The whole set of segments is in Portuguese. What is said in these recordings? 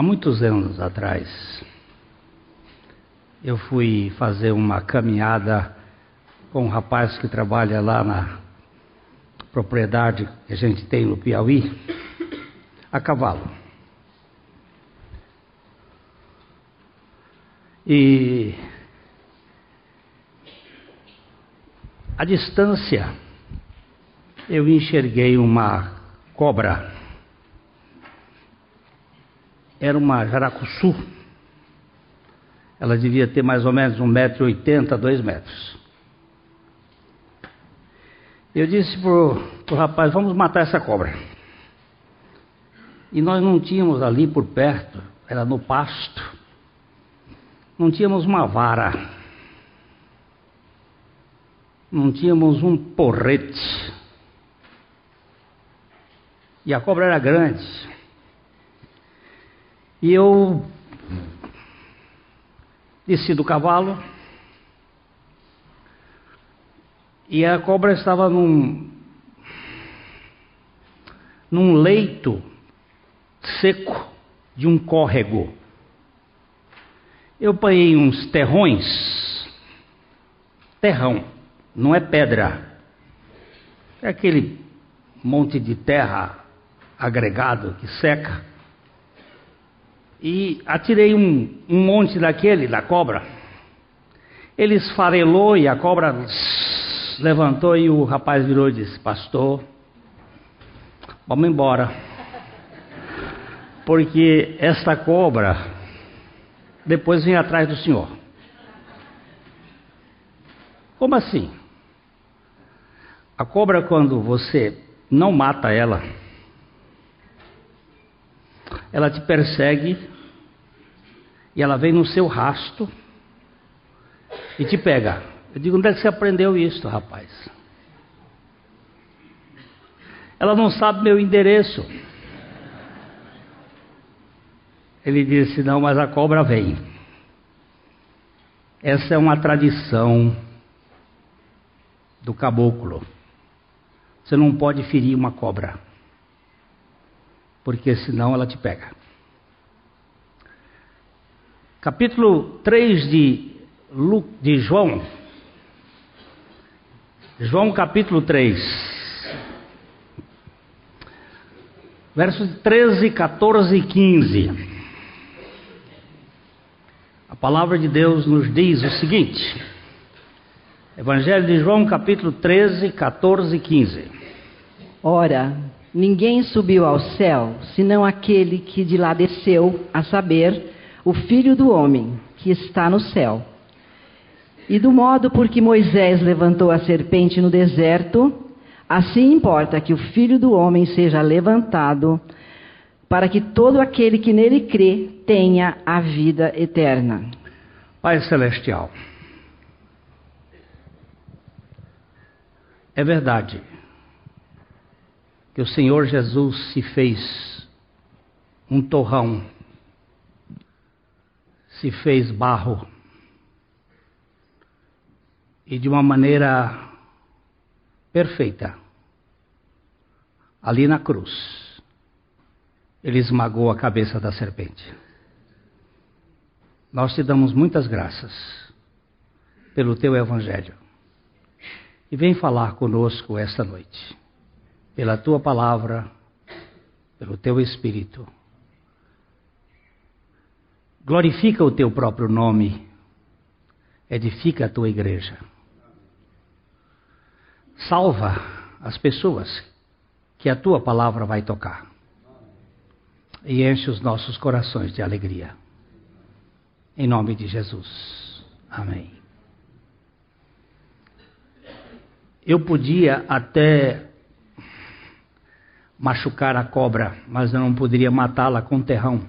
Há muitos anos atrás, eu fui fazer uma caminhada com um rapaz que trabalha lá na propriedade que a gente tem no Piauí, a cavalo. E a distância eu enxerguei uma cobra. Era uma jaracuçu. Ela devia ter mais ou menos um metro e oitenta, dois metros. Eu disse pro, pro rapaz, vamos matar essa cobra. E nós não tínhamos ali por perto, era no pasto, não tínhamos uma vara, não tínhamos um porrete. E a cobra era grande. E eu desci do cavalo e a cobra estava num num leito seco de um córrego. Eu apanhei uns terrões, terrão, não é pedra, é aquele monte de terra agregado que seca. E atirei um, um monte daquele, da cobra. Ele esfarelou e a cobra levantou e o rapaz virou e disse: Pastor, vamos embora. Porque esta cobra depois vem atrás do senhor. Como assim? A cobra, quando você não mata ela, ela te persegue e ela vem no seu rasto e te pega. Eu digo, onde é que você aprendeu isso, rapaz? Ela não sabe meu endereço. Ele disse, não, mas a cobra vem. Essa é uma tradição do caboclo. Você não pode ferir uma cobra porque senão ela te pega. Capítulo 3 de, Lu, de João. João capítulo 3. Versos 13, 14 e 15. A palavra de Deus nos diz o seguinte: Evangelho de João, capítulo 13, 14 e 15. Ora, Ninguém subiu ao céu, senão aquele que de lá desceu, a saber, o Filho do Homem, que está no céu. E do modo por que Moisés levantou a serpente no deserto, assim importa que o Filho do Homem seja levantado, para que todo aquele que nele crê tenha a vida eterna. Pai Celestial, é verdade que o Senhor Jesus se fez um torrão, se fez barro, e de uma maneira perfeita, ali na cruz, ele esmagou a cabeça da serpente. Nós te damos muitas graças pelo teu evangelho. E vem falar conosco esta noite pela tua palavra, pelo teu Espírito. Glorifica o teu próprio nome, edifica a tua igreja. Salva as pessoas que a tua palavra vai tocar e enche os nossos corações de alegria. Em nome de Jesus. Amém. Eu podia até machucar a cobra, mas eu não poderia matá-la com terrão.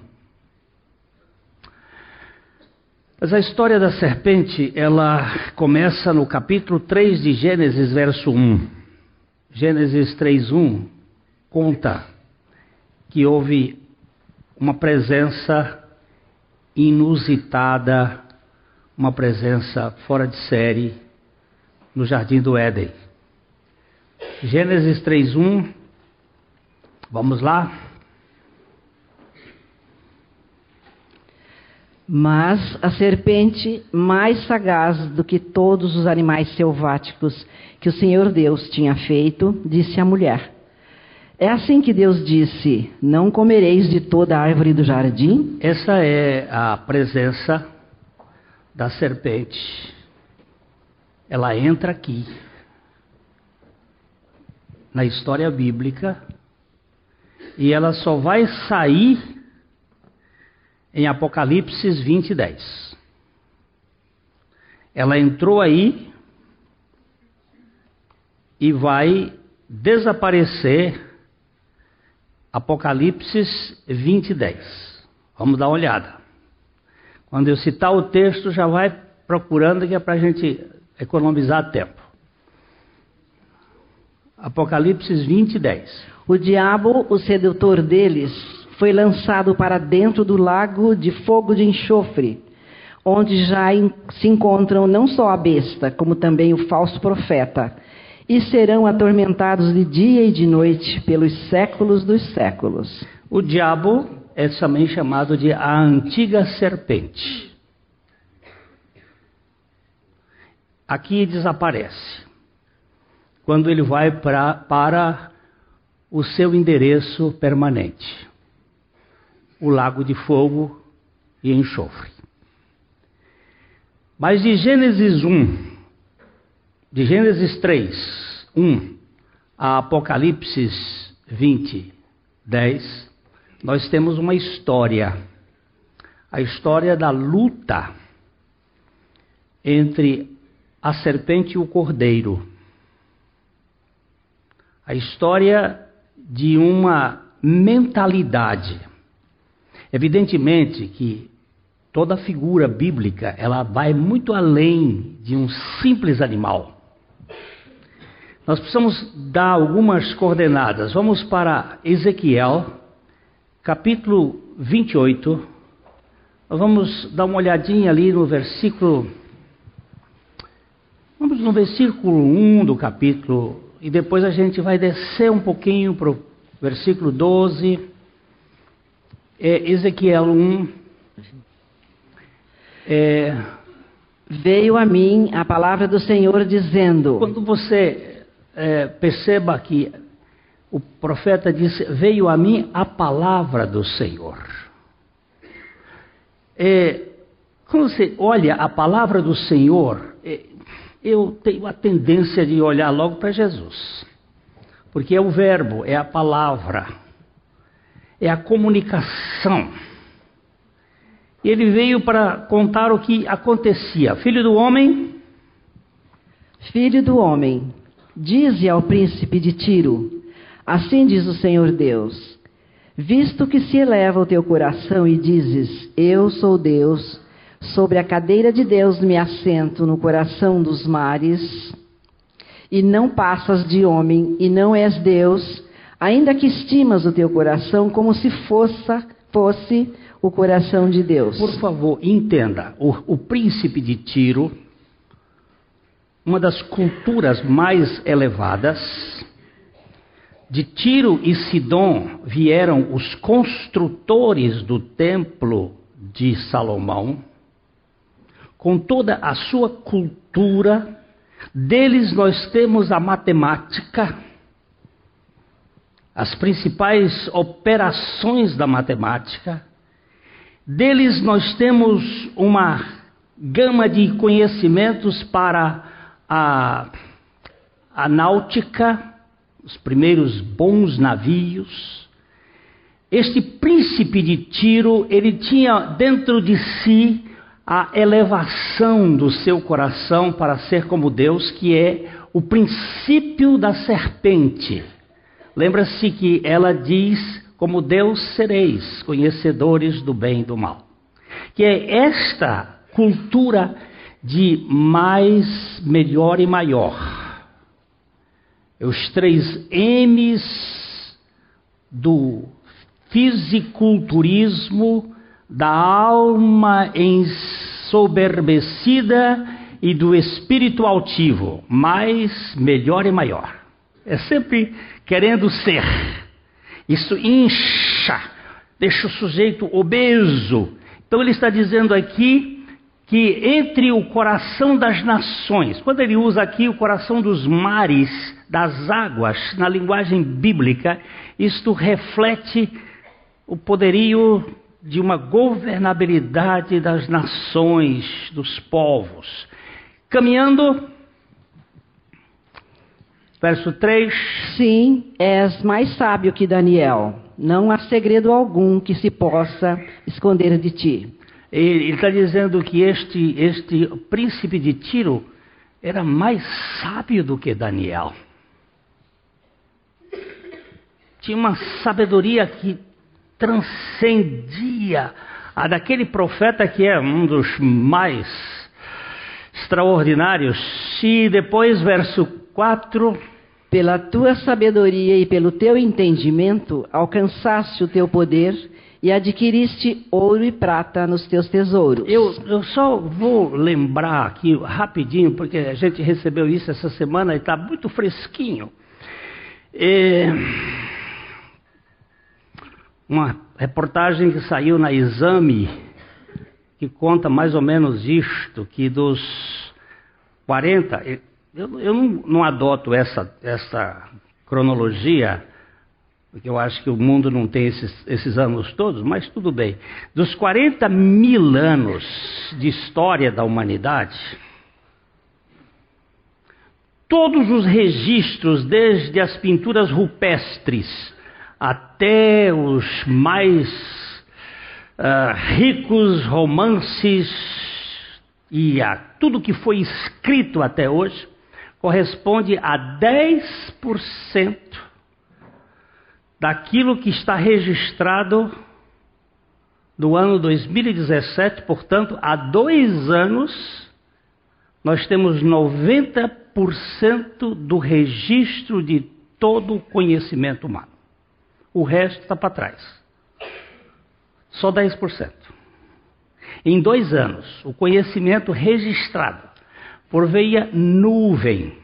Mas a história da serpente, ela começa no capítulo 3 de Gênesis, verso 1. Gênesis 3:1 conta que houve uma presença inusitada, uma presença fora de série no jardim do Éden. Gênesis 3:1 Vamos lá? Mas a serpente, mais sagaz do que todos os animais selváticos que o Senhor Deus tinha feito, disse à mulher: É assim que Deus disse: Não comereis de toda a árvore do jardim? Essa é a presença da serpente. Ela entra aqui na história bíblica e ela só vai sair em Apocalipse 20, 10. Ela entrou aí e vai desaparecer Apocalipse 20, 10. Vamos dar uma olhada. Quando eu citar o texto, já vai procurando que é para a gente economizar tempo. Apocalipse 20, 10. O diabo, o sedutor deles, foi lançado para dentro do lago de fogo de enxofre, onde já se encontram não só a besta, como também o falso profeta, e serão atormentados de dia e de noite pelos séculos dos séculos. O diabo é também chamado de a antiga serpente. Aqui desaparece. Quando ele vai pra, para o seu endereço permanente o lago de fogo e enxofre. Mas de Gênesis 1, de Gênesis 3, 1 a Apocalipse 20, 10, nós temos uma história. A história da luta entre a serpente e o cordeiro. A história de uma mentalidade Evidentemente que toda figura bíblica ela vai muito além de um simples animal. Nós precisamos dar algumas coordenadas. Vamos para Ezequiel, capítulo 28. Nós vamos dar uma olhadinha ali no versículo. Vamos no versículo 1 do capítulo, e depois a gente vai descer um pouquinho para o versículo 12 é, Ezequiel 1. É, Veio a mim a palavra do Senhor dizendo. Quando você é, perceba que o profeta disse: Veio a mim a palavra do Senhor. É, quando você olha a palavra do Senhor, é, eu tenho a tendência de olhar logo para Jesus, porque é o Verbo, é a palavra é a comunicação. Ele veio para contar o que acontecia. Filho do homem. Filho do homem, dize ao príncipe de Tiro: Assim diz o Senhor Deus: Visto que se eleva o teu coração e dizes: Eu sou Deus, sobre a cadeira de Deus me assento no coração dos mares, e não passas de homem, e não és Deus, ainda que estimas o teu coração como se fosse, fosse o coração de Deus. Por favor, entenda: o, o príncipe de Tiro, uma das culturas mais elevadas, de Tiro e Sidom vieram os construtores do templo de Salomão, com toda a sua cultura. Deles nós temos a matemática as principais operações da matemática. Deles nós temos uma gama de conhecimentos para a, a náutica, os primeiros bons navios. Este príncipe de Tiro, ele tinha dentro de si a elevação do seu coração para ser como Deus, que é o princípio da serpente. Lembra-se que ela diz: Como Deus sereis conhecedores do bem e do mal. Que é esta cultura de mais, melhor e maior. Os três M's do fisiculturismo, da alma ensoberbecida e do espírito altivo, mais, melhor e maior. É sempre querendo ser. Isso incha, deixa o sujeito obeso, Então ele está dizendo aqui que entre o coração das nações, quando ele usa aqui o coração dos mares, das águas, na linguagem bíblica, isto reflete o poderio de uma governabilidade das nações, dos povos. Caminhando, verso 3. Sim, és mais sábio que Daniel. Não há segredo algum que se possa esconder de ti. Ele está dizendo que este, este príncipe de Tiro era mais sábio do que Daniel. Tinha uma sabedoria que transcendia a daquele profeta que é um dos mais extraordinários. E depois, verso 4. Pela tua sabedoria e pelo teu entendimento, alcançaste o teu poder e adquiriste ouro e prata nos teus tesouros. Eu, eu só vou lembrar aqui rapidinho, porque a gente recebeu isso essa semana e está muito fresquinho. É, uma reportagem que saiu na Exame, que conta mais ou menos isto, que dos 40, eu, eu não, adoto essa, essa cronologia, porque eu acho que o mundo não tem esses, esses anos todos, mas tudo bem. Dos 40 mil anos de história da humanidade, todos os registros, desde as pinturas rupestres até os mais uh, ricos romances e a tudo que foi escrito até hoje, corresponde a 10% daquilo que está registrado do ano 2017, portanto, há dois anos, nós temos 90% do registro de todo o conhecimento humano. O resto está para trás. Só 10%. Em dois anos, o conhecimento registrado por via nuvem.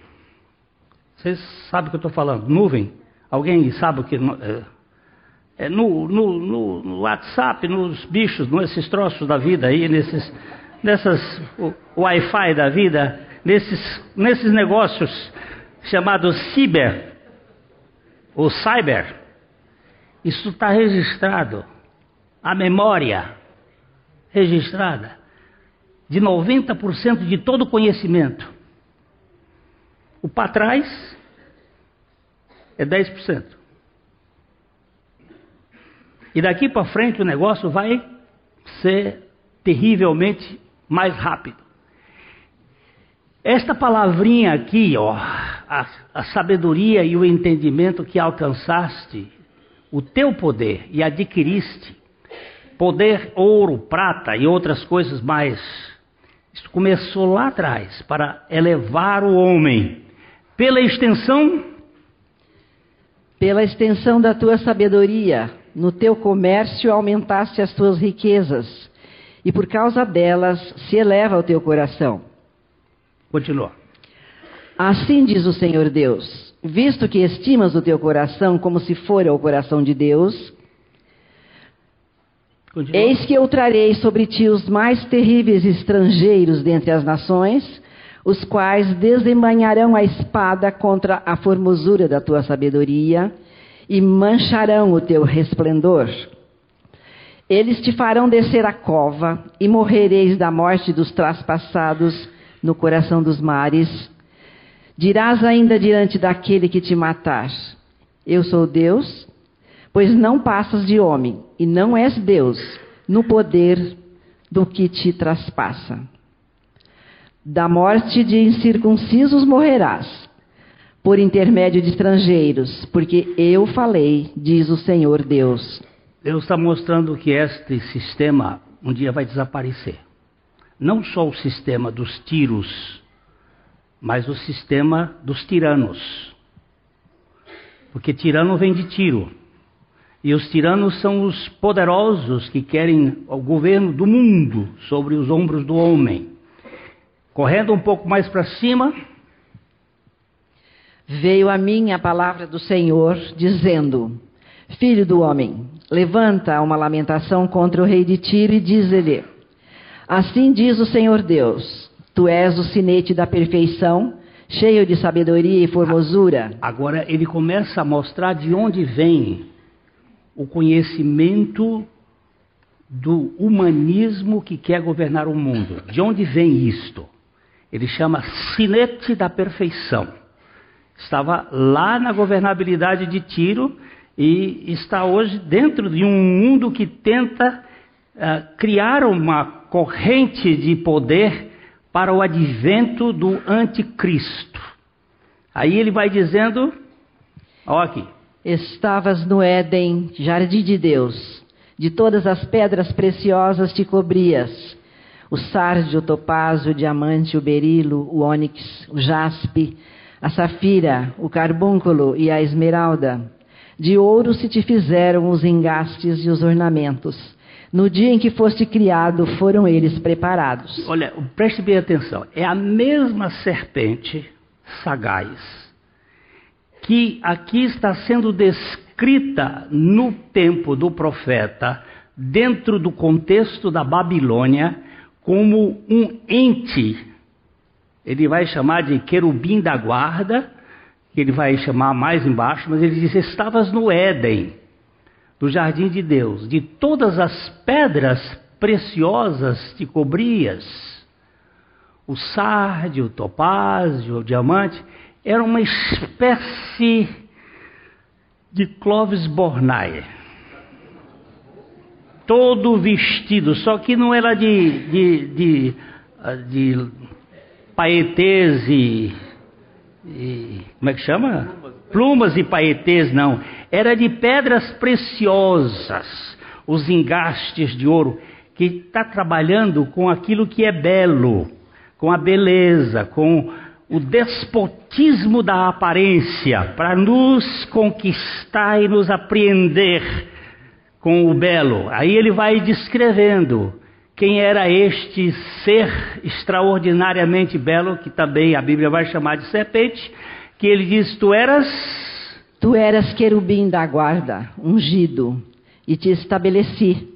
Vocês sabem o que eu estou falando? Nuvem Alguém sabe o que. É, é no, no, no, no, WhatsApp, nos bichos, nesses troços da vida aí, nesses, nessas Wi-Fi da vida, nesses, nesses negócios chamados ciber, ou cyber, isso está registrado. A memória registrada de 90% de todo o conhecimento. O para trás é 10%. E daqui para frente o negócio vai ser terrivelmente mais rápido. Esta palavrinha aqui, ó, a, a sabedoria e o entendimento que alcançaste, o teu poder e adquiriste, poder, ouro, prata e outras coisas mais. Isso começou lá atrás para elevar o homem pela extensão pela extensão da tua sabedoria, no teu comércio aumentaste as tuas riquezas, e por causa delas se eleva o teu coração. Continua. Assim diz o Senhor Deus: visto que estimas o teu coração como se fora o coração de Deus, Continua. eis que eu trarei sobre ti os mais terríveis estrangeiros dentre as nações, os quais desembanharão a espada contra a formosura da tua sabedoria e mancharão o teu resplendor. Eles te farão descer a cova e morrereis da morte dos traspassados no coração dos mares. Dirás ainda diante daquele que te matar: Eu sou Deus, pois não passas de homem, e não és Deus no poder do que te traspassa. Da morte de incircuncisos morrerás, por intermédio de estrangeiros, porque eu falei, diz o Senhor Deus. Deus está mostrando que este sistema um dia vai desaparecer. Não só o sistema dos tiros, mas o sistema dos tiranos. Porque tirano vem de tiro. E os tiranos são os poderosos que querem o governo do mundo sobre os ombros do homem. Correndo um pouco mais para cima. Veio a mim a palavra do Senhor, dizendo: Filho do homem, levanta uma lamentação contra o rei de Tiro e diz-lhe: Assim diz o Senhor Deus: Tu és o sinete da perfeição, cheio de sabedoria e formosura. Agora ele começa a mostrar de onde vem o conhecimento do humanismo que quer governar o mundo. De onde vem isto? Ele chama sinete da perfeição. Estava lá na governabilidade de Tiro e está hoje dentro de um mundo que tenta uh, criar uma corrente de poder para o advento do anticristo. Aí ele vai dizendo, olha aqui. Estavas no Éden, jardim de Deus. De todas as pedras preciosas te cobrias. O sárdio, o topázio, o diamante, o berilo, o ônix, o jaspe, a safira, o carbúnculo e a esmeralda. De ouro se te fizeram os engastes e os ornamentos. No dia em que foste criado, foram eles preparados. Olha, preste bem atenção. É a mesma serpente sagaz que aqui está sendo descrita no tempo do profeta, dentro do contexto da Babilônia, como um ente ele vai chamar de querubim da guarda, que ele vai chamar mais embaixo, mas ele diz: Estavas no Éden, no jardim de Deus, de todas as pedras preciosas te cobrias. O sárdio, o topázio, o diamante, era uma espécie de Clovis Bornai. Todo vestido, só que não era de, de, de, de paetês e, e, Como é que chama? Plumas e paetês, não. Era de pedras preciosas, os engastes de ouro, que está trabalhando com aquilo que é belo, com a beleza, com o despotismo da aparência, para nos conquistar e nos apreender com o belo. Aí ele vai descrevendo quem era este ser extraordinariamente belo, que também a Bíblia vai chamar de serpente, que ele diz: Tu eras. Tu eras querubim da guarda, ungido, e te estabeleci.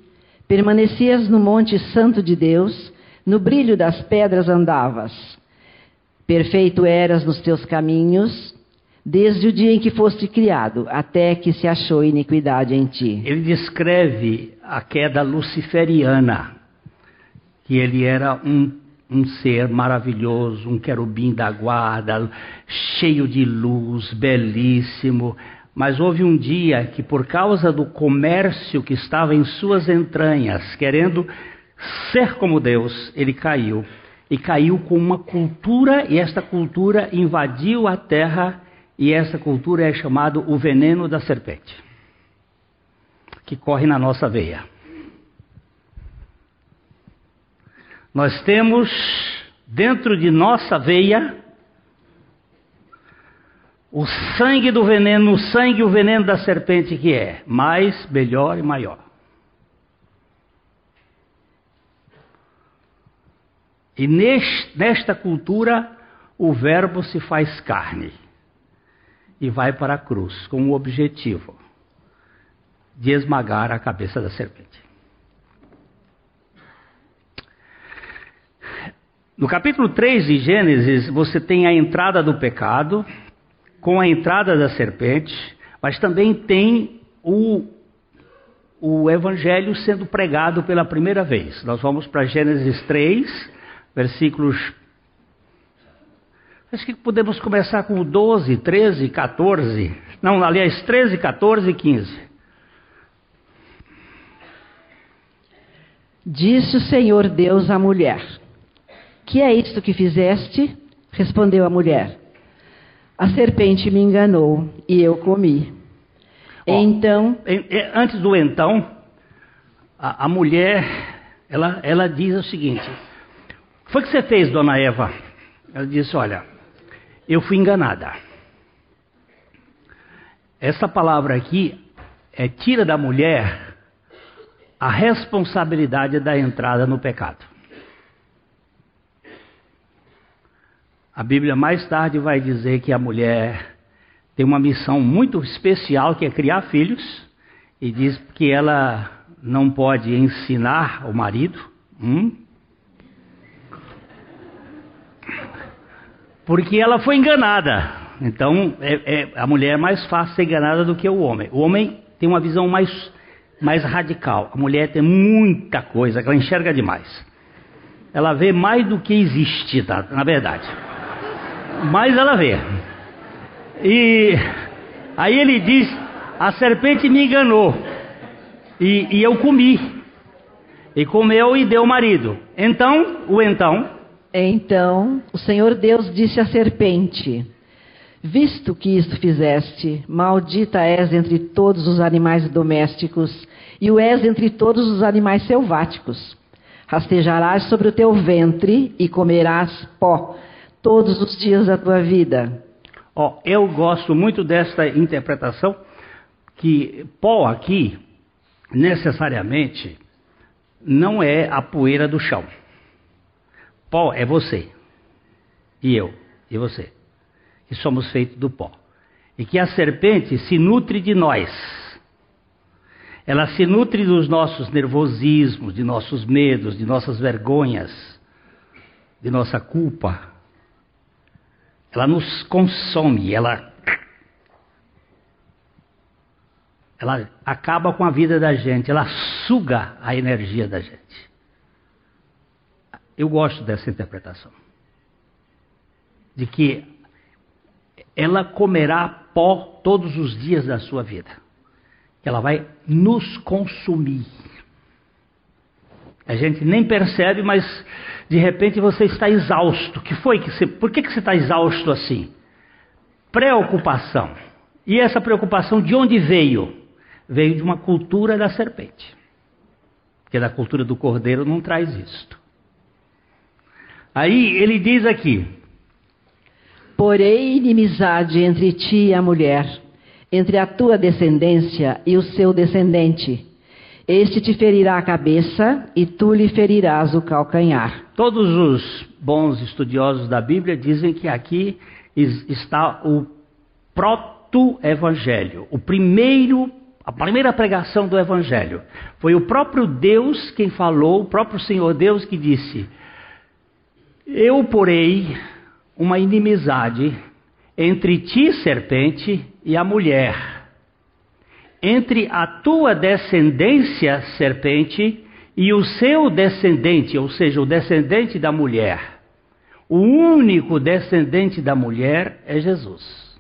Permanecias no monte santo de Deus, no brilho das pedras andavas. Perfeito eras nos teus caminhos, desde o dia em que foste criado, até que se achou iniquidade em ti. Ele descreve a queda luciferiana que ele era um, um ser maravilhoso, um querubim da guarda, cheio de luz, belíssimo. Mas houve um dia que, por causa do comércio que estava em suas entranhas, querendo ser como Deus, ele caiu. E caiu com uma cultura, e esta cultura invadiu a terra, e essa cultura é chamada o veneno da serpente, que corre na nossa veia. Nós temos dentro de nossa veia o sangue do veneno, o sangue o veneno da serpente que é mais, melhor e maior. E neste, nesta cultura, o Verbo se faz carne e vai para a cruz com o objetivo de esmagar a cabeça da serpente. No capítulo 3 de Gênesis, você tem a entrada do pecado, com a entrada da serpente, mas também tem o, o evangelho sendo pregado pela primeira vez. Nós vamos para Gênesis 3, versículos. Acho que podemos começar com 12, 13, 14. Não, aliás, 13, 14 e 15. Disse o Senhor Deus à mulher: que é isto que fizeste? Respondeu a mulher. A serpente me enganou e eu comi. então. Antes do então, a, a mulher, ela, ela diz o seguinte: Foi o que você fez, dona Eva? Ela disse: Olha, eu fui enganada. Essa palavra aqui é tira da mulher a responsabilidade da entrada no pecado. A Bíblia mais tarde vai dizer que a mulher tem uma missão muito especial que é criar filhos, e diz que ela não pode ensinar o marido. Hum? Porque ela foi enganada. Então, é, é, a mulher é mais fácil ser enganada do que o homem. O homem tem uma visão mais, mais radical. A mulher tem muita coisa, ela enxerga demais. Ela vê mais do que existe, tá? na verdade. Mais ela vê. E aí ele diz: a serpente me enganou. E, e eu comi. E comeu e deu marido. Então, o então. Então, o Senhor Deus disse à serpente: Visto que isto fizeste, maldita és entre todos os animais domésticos, e o és entre todos os animais selváticos. Rastejarás sobre o teu ventre e comerás pó todos os dias da tua vida. Ó, oh, eu gosto muito desta interpretação que pó aqui necessariamente não é a poeira do chão. Pó é você e eu e você que somos feitos do pó. E que a serpente se nutre de nós. Ela se nutre dos nossos nervosismos, de nossos medos, de nossas vergonhas, de nossa culpa. Ela nos consome, ela ela acaba com a vida da gente, ela suga a energia da gente. Eu gosto dessa interpretação. De que ela comerá pó todos os dias da sua vida. Ela vai nos consumir. A gente nem percebe, mas de repente você está exausto. Que foi que você, por que, que você está exausto assim? Preocupação. E essa preocupação de onde veio? Veio de uma cultura da serpente. Porque da cultura do cordeiro não traz isto. Aí ele diz aqui: Porém, inimizade entre ti e a mulher, entre a tua descendência e o seu descendente. Este te ferirá a cabeça e tu lhe ferirás o calcanhar. Todos os bons estudiosos da Bíblia dizem que aqui está o proto-evangelho, o primeiro, a primeira pregação do evangelho. Foi o próprio Deus quem falou, o próprio Senhor Deus que disse: Eu porei uma inimizade entre ti, serpente, e a mulher, entre a tua descendência, serpente, e o seu descendente, ou seja, o descendente da mulher. O único descendente da mulher é Jesus.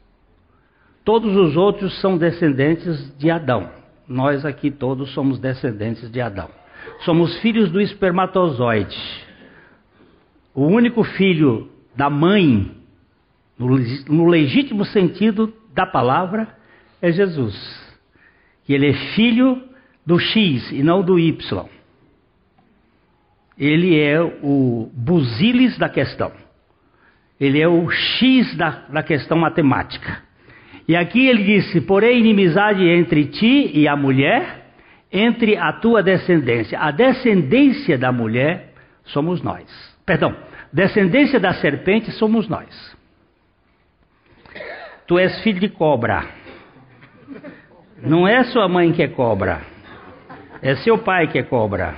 Todos os outros são descendentes de Adão. Nós aqui todos somos descendentes de Adão. Somos filhos do espermatozoide. O único filho da mãe, no, legítimo sentido da palavra, é Jesus. Que ele é filho do X e não do Y. Ele é o busilis da questão. Ele é o X da, da questão matemática. E aqui ele disse: porém, inimizade entre ti e a mulher, entre a tua descendência. A descendência da mulher somos nós. Perdão, Descendência da serpente somos nós. Tu és filho de cobra. Não é sua mãe que é cobra. É seu pai que é cobra.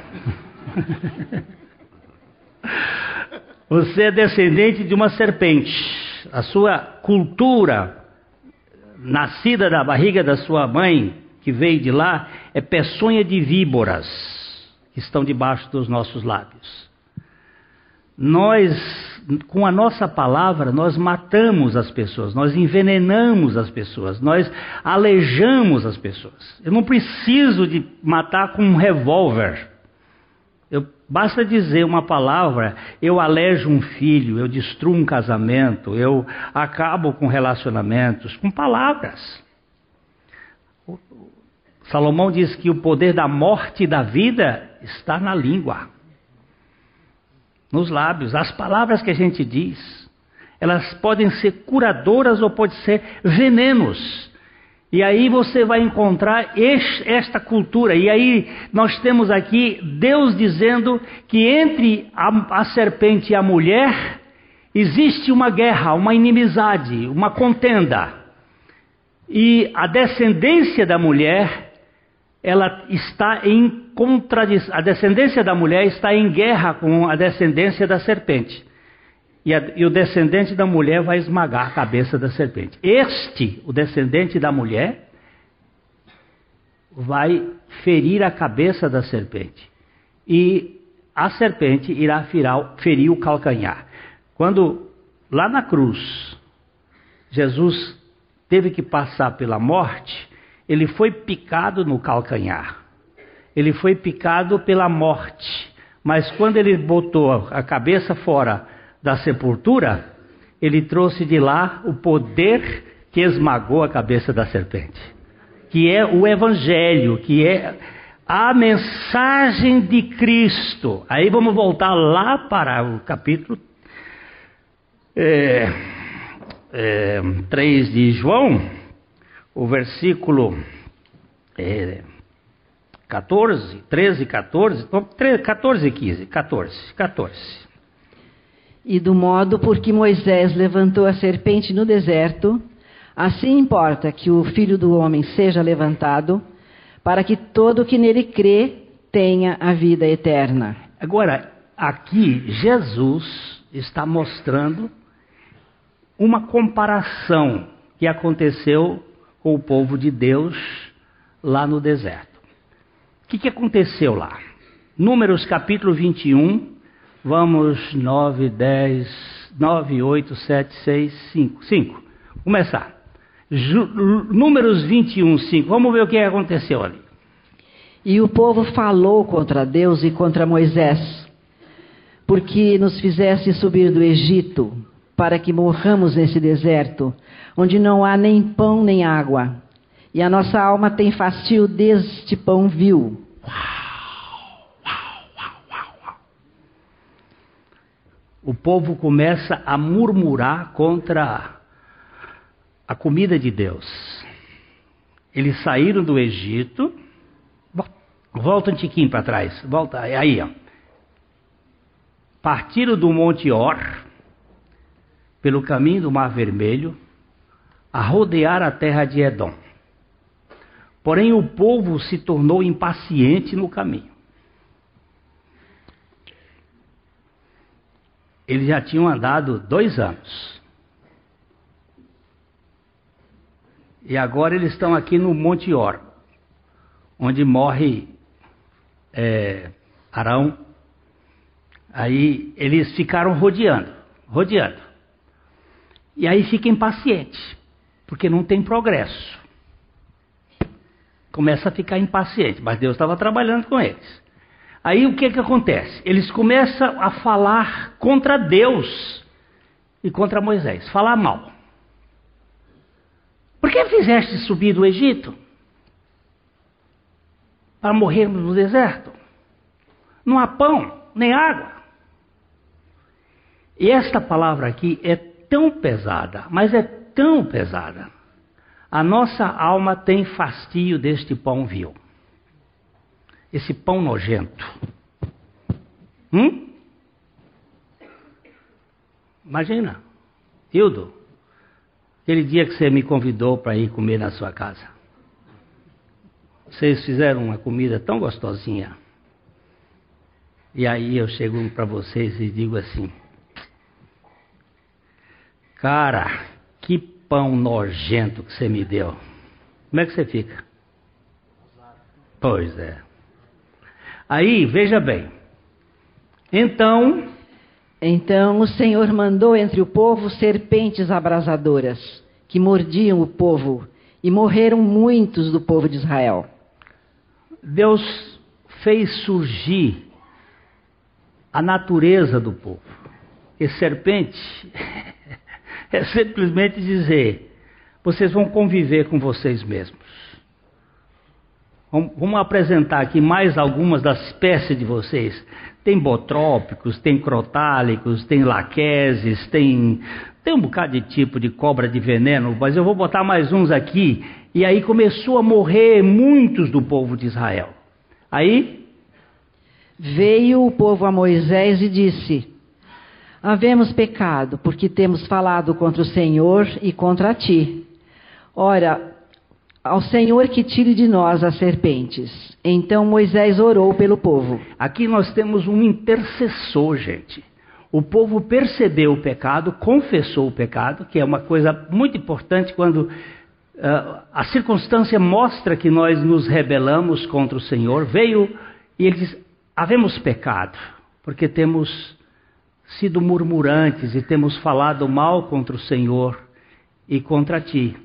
Você é descendente de uma serpente. A sua cultura, nascida da barriga da sua mãe, que veio de lá, é peçonha de víboras que estão debaixo dos nossos lábios nós, com a nossa palavra, nós matamos as pessoas, nós envenenamos as pessoas, nós alejamos as pessoas. Eu não preciso de matar com um revólver. Eu, basta dizer uma palavra, eu alejo um filho, eu destruo um casamento, eu acabo com relacionamentos, com palavras. Salomão diz que o poder da morte e da vida está na língua nos lábios. As palavras que a gente diz, elas podem ser curadoras ou podem ser venenos. E aí você vai encontrar esta cultura. E aí nós temos aqui Deus dizendo que entre a, a serpente e a mulher existe uma guerra, uma inimizade, uma contenda. E a descendência da mulher ela está em contradição. A descendência da mulher está em guerra com a descendência da serpente. E, a, e, o descendente da mulher vai esmagar a cabeça da serpente. Este, o descendente da mulher, vai ferir a cabeça da serpente. E a serpente irá ferir, ferir o calcanhar. Quando lá na cruz, Jesus teve que passar pela morte, ele foi picado no calcanhar. Ele foi picado pela morte. Mas quando ele botou a cabeça fora da sepultura, ele trouxe de lá o poder que esmagou a cabeça da serpente, que é o Evangelho, que é a mensagem de Cristo. Aí vamos voltar lá para o capítulo é, é, 3 de João, o versículo é, 14, 13, 14, 14 e 15, 14, 14. E do modo por que Moisés levantou a serpente no deserto, assim importa que o filho do homem seja levantado, para que todo que nele crê tenha a vida eterna. Agora, aqui Jesus está mostrando uma comparação que aconteceu com o povo de Deus lá no deserto. O que, que aconteceu lá? Números capítulo 21, vamos 9, 10, 9, 8, 7, 6, 5. 5. Começar. Números 21, 5. Vamos ver o que aconteceu ali. E o povo falou contra Deus e contra Moisés, porque nos fizesse subir do Egito, para que morramos nesse deserto, onde não há nem pão nem água. E a nossa alma tem fastio deste pão vil. O povo começa a murmurar contra a comida de Deus. Eles saíram do Egito. Volta um tiquinho para trás. Volta aí, ó. Partiram do Monte Or pelo caminho do Mar Vermelho a rodear a terra de Edom. Porém, o povo se tornou impaciente no caminho. Eles já tinham andado dois anos. E agora eles estão aqui no Monte Or, onde morre é, Arão. Aí eles ficaram rodeando, rodeando. E aí fica impaciente, porque não tem progresso. Começa a ficar impaciente, mas Deus estava trabalhando com eles. Aí o que, que acontece? Eles começam a falar contra Deus e contra Moisés, falar mal. Por que fizeste subir do Egito? Para morrermos no deserto? Não há pão, nem água. E esta palavra aqui é tão pesada, mas é tão pesada. A nossa alma tem fastio deste pão vil. Esse pão nojento. Hum? Imagina, Hildo, aquele dia que você me convidou para ir comer na sua casa. Vocês fizeram uma comida tão gostosinha. E aí eu chego para vocês e digo assim: Cara, que pão nojento que você me deu. Como é que você fica? Pois é. Aí, veja bem. Então. Então o Senhor mandou entre o povo serpentes abrasadoras, que mordiam o povo, e morreram muitos do povo de Israel. Deus fez surgir a natureza do povo. E serpente é simplesmente dizer: vocês vão conviver com vocês mesmos. Vamos apresentar aqui mais algumas das espécies de vocês. Tem botrópicos, tem crotálicos, tem laqueses, tem, tem um bocado de tipo de cobra de veneno, mas eu vou botar mais uns aqui. E aí começou a morrer muitos do povo de Israel. Aí veio o povo a Moisés e disse: Havemos pecado, porque temos falado contra o Senhor e contra ti. Ora, ao Senhor que tire de nós as serpentes. Então Moisés orou pelo povo. Aqui nós temos um intercessor, gente. O povo percebeu o pecado, confessou o pecado, que é uma coisa muito importante quando uh, a circunstância mostra que nós nos rebelamos contra o Senhor. Veio e ele diz: havemos pecado, porque temos sido murmurantes e temos falado mal contra o Senhor e contra ti.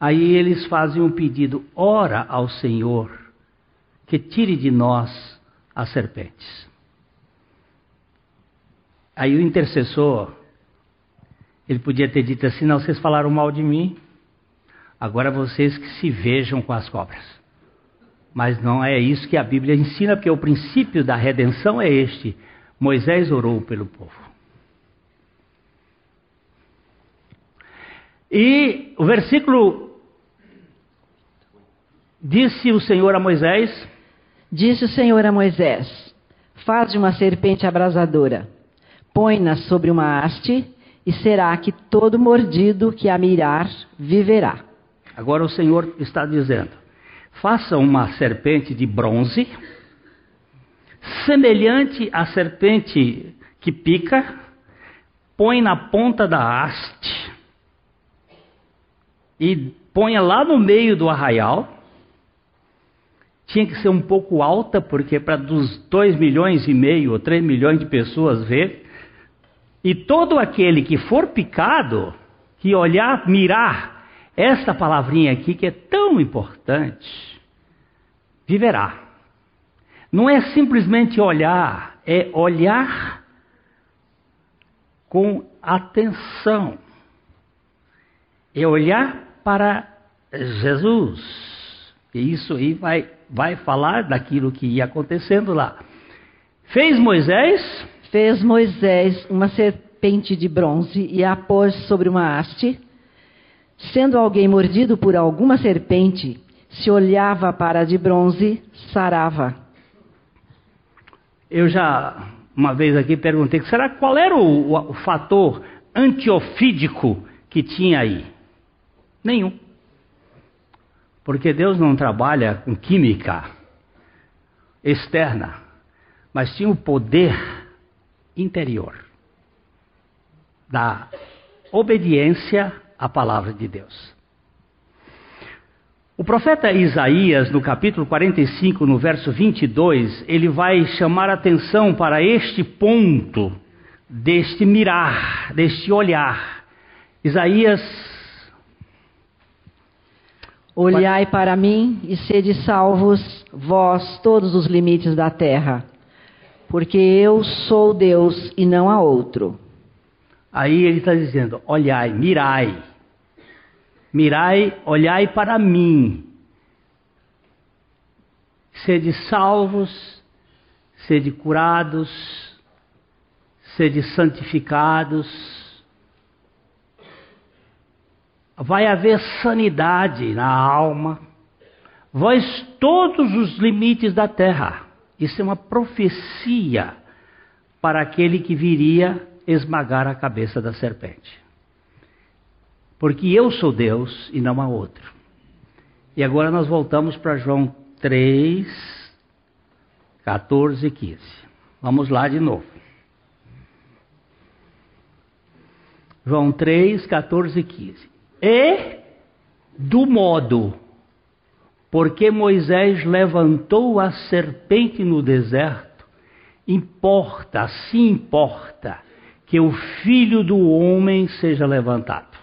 Aí eles fazem um pedido: ora ao Senhor que tire de nós as serpentes. Aí o intercessor, ele podia ter dito assim: não, vocês falaram mal de mim, agora vocês que se vejam com as cobras. Mas não é isso que a Bíblia ensina, porque o princípio da redenção é este: Moisés orou pelo povo. E o versículo Disse o Senhor a Moisés: Disse o Senhor a Moisés: Faz uma serpente abrasadora, põe-na sobre uma haste, e será que todo mordido que a mirar viverá. Agora o Senhor está dizendo: Faça uma serpente de bronze, semelhante à serpente que pica, põe na ponta da haste e ponha lá no meio do arraial tinha que ser um pouco alta, porque para dos 2 milhões e meio ou 3 milhões de pessoas ver. E todo aquele que for picado, que olhar, mirar esta palavrinha aqui que é tão importante, viverá. Não é simplesmente olhar, é olhar com atenção. É olhar para Jesus. E isso aí vai vai falar daquilo que ia acontecendo lá. Fez Moisés? Fez Moisés uma serpente de bronze e a pôs sobre uma haste. Sendo alguém mordido por alguma serpente, se olhava para a de bronze, sarava. Eu já uma vez aqui perguntei, será qual era o, o, o fator antiofídico que tinha aí? Nenhum. Porque Deus não trabalha com química externa, mas tinha o poder interior da obediência à palavra de Deus. O profeta Isaías, no capítulo 45, no verso 22, ele vai chamar atenção para este ponto deste mirar, deste olhar. Isaías Olhai para mim e sede salvos, vós todos os limites da terra, porque eu sou Deus e não há outro. Aí ele está dizendo: olhai, mirai, mirai, olhai para mim, sede salvos, sede curados, sede santificados vai haver sanidade na alma, vós todos os limites da terra. Isso é uma profecia para aquele que viria esmagar a cabeça da serpente. Porque eu sou Deus e não há outro. E agora nós voltamos para João 3, 14 e 15. Vamos lá de novo. João 3, 14 e 15 e do modo porque Moisés levantou a serpente no deserto, importa, se importa, que o filho do homem seja levantado.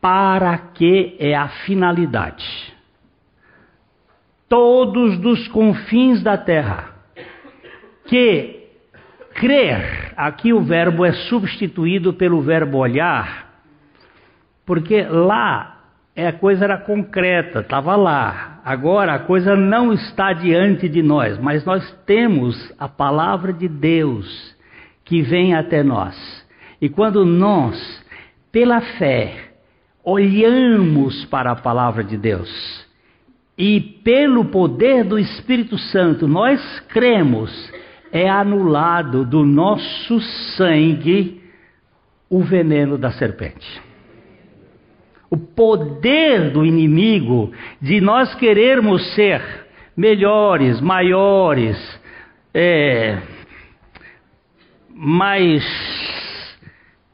Para que é a finalidade? Todos dos confins da terra que crer, aqui o verbo é substituído pelo verbo olhar, porque lá é, a coisa era concreta, estava lá. Agora a coisa não está diante de nós, mas nós temos a palavra de Deus que vem até nós. E quando nós, pela fé, olhamos para a palavra de Deus e pelo poder do Espírito Santo nós cremos é anulado do nosso sangue o veneno da serpente. o poder do inimigo de nós querermos ser melhores, maiores, é, mais,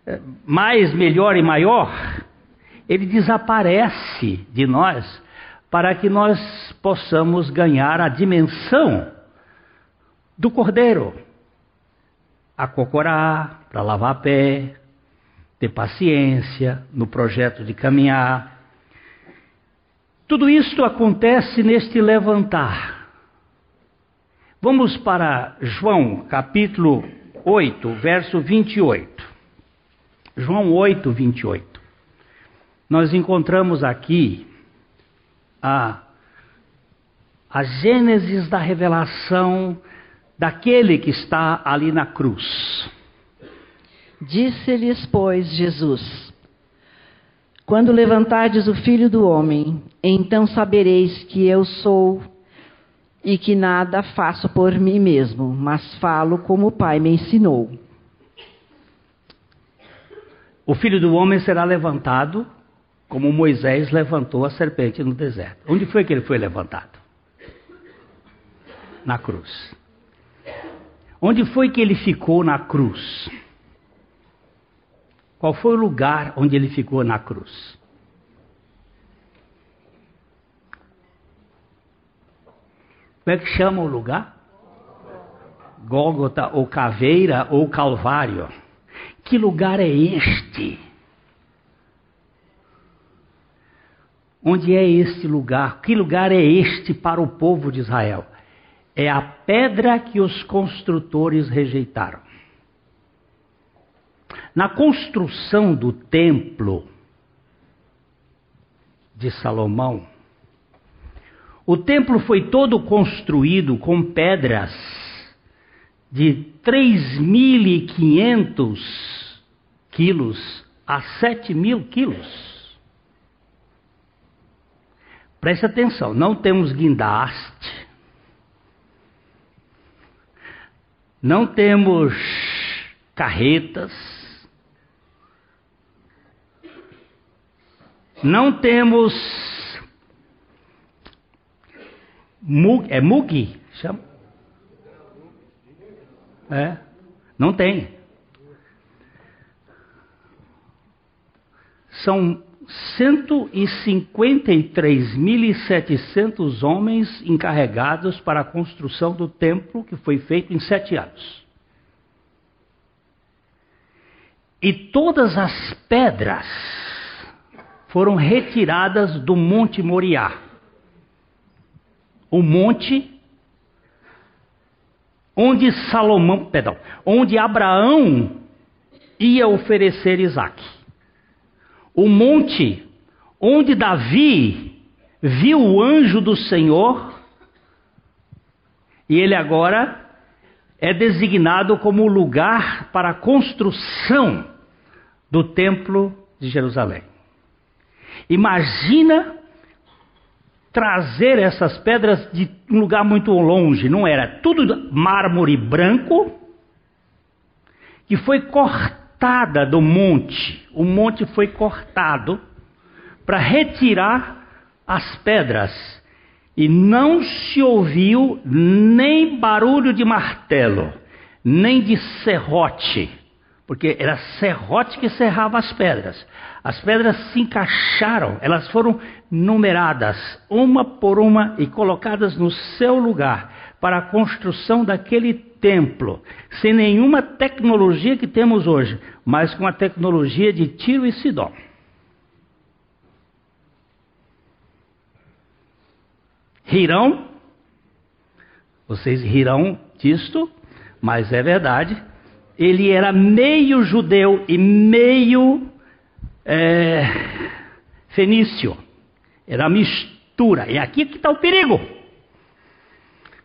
é, mais melhor e maior, ele desaparece de nós para que nós possamos ganhar a dimensão do cordeiro. Acocorar, para lavar pé, ter paciência no projeto de caminhar. Tudo isto acontece neste levantar. Vamos para João capítulo 8, verso 28. João 8, 28. Nós encontramos aqui a, a gênesis da revelação daquele que está ali na cruz. Disse-lhes, pois, Jesus: Quando levantardes o filho do homem, então sabereis que eu sou e que nada faço por mim mesmo, mas falo como o Pai me ensinou. O filho do homem será levantado como Moisés levantou a serpente no deserto. Onde foi que ele foi levantado? Na cruz. Onde foi que ele ficou na cruz? Qual foi o lugar onde ele ficou na cruz? Como é que chama o lugar? Gólgota ou Caveira ou Calvário. Que lugar é este? Onde é este lugar? Que lugar é este para o povo de Israel? É a pedra que os construtores rejeitaram. Na construção do templo de Salomão, o templo foi todo construído com pedras de 3.500 quilos a 7 mil quilos. Preste atenção, não temos guindaste, não temos carretas, não temos mug, é mugi, chama? É, não tem. São 153.700 homens encarregados para a construção do templo que foi feito em sete anos. E todas as pedras foram retiradas do Monte Moriá. O monte onde Salomão, perdão, onde Abraão ia oferecer Isaac o monte onde Davi viu o anjo do Senhor, e ele agora é designado como lugar para a construção do templo de Jerusalém. Imagina trazer essas pedras de um lugar muito longe, não era tudo mármore branco que foi cortado cortada do monte. O monte foi cortado para retirar as pedras. E não se ouviu nem barulho de martelo, nem de serrote, porque era serrote que serrava as pedras. As pedras se encaixaram, elas foram numeradas, uma por uma, e colocadas no seu lugar, para a construção daquele templo, sem nenhuma tecnologia que temos hoje, mas com a tecnologia de Tiro e Sidom. Rirão, vocês rirão disto, mas é verdade, ele era meio judeu e meio é, fenício, era mistura, e aqui que está o perigo.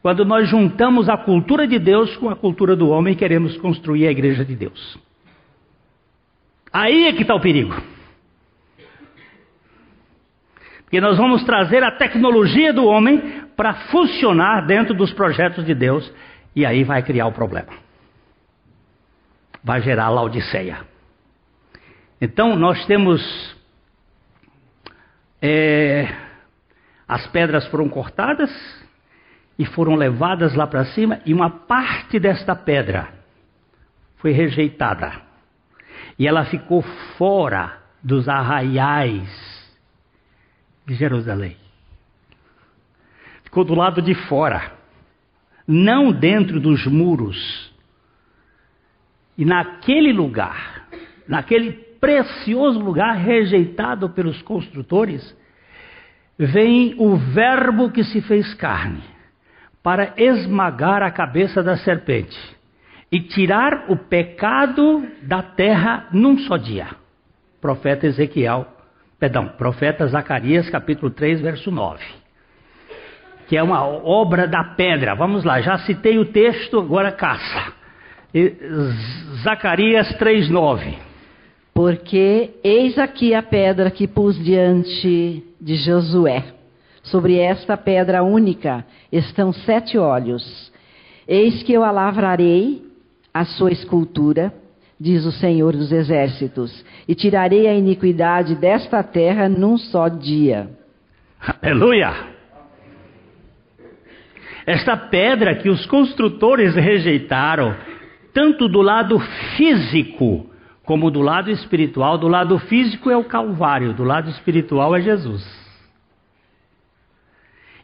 Quando nós juntamos a cultura de Deus com a cultura do homem e queremos construir a igreja de Deus. Aí é que está o perigo. Porque nós vamos trazer a tecnologia do homem para funcionar dentro dos projetos de Deus e aí vai criar o problema. Vai gerar Laodiceia. Então nós temos é, as pedras foram cortadas e foram levadas lá para cima, e uma parte desta pedra foi rejeitada. E ela ficou fora dos arraiais de Jerusalém. Ficou do lado de fora, não dentro dos muros. E naquele lugar, naquele precioso lugar rejeitado pelos construtores, vem o Verbo que se fez carne para esmagar a cabeça da serpente e tirar o pecado da terra num só dia. Profeta Ezequiel, perdão, profeta Zacarias, capítulo 3, verso 9. Que é uma obra da pedra. Vamos lá, já citei o texto, agora caça. Zacarias 3, 9. Porque eis aqui a pedra que pus diante de Josué. Sobre esta pedra única estão sete olhos. Eis que eu a lavrarei, a sua escultura, diz o Senhor dos Exércitos, e tirarei a iniquidade desta terra num só dia. Aleluia! Esta pedra que os construtores rejeitaram, tanto do lado físico como do lado espiritual, do lado físico é o Calvário, do lado espiritual é Jesus.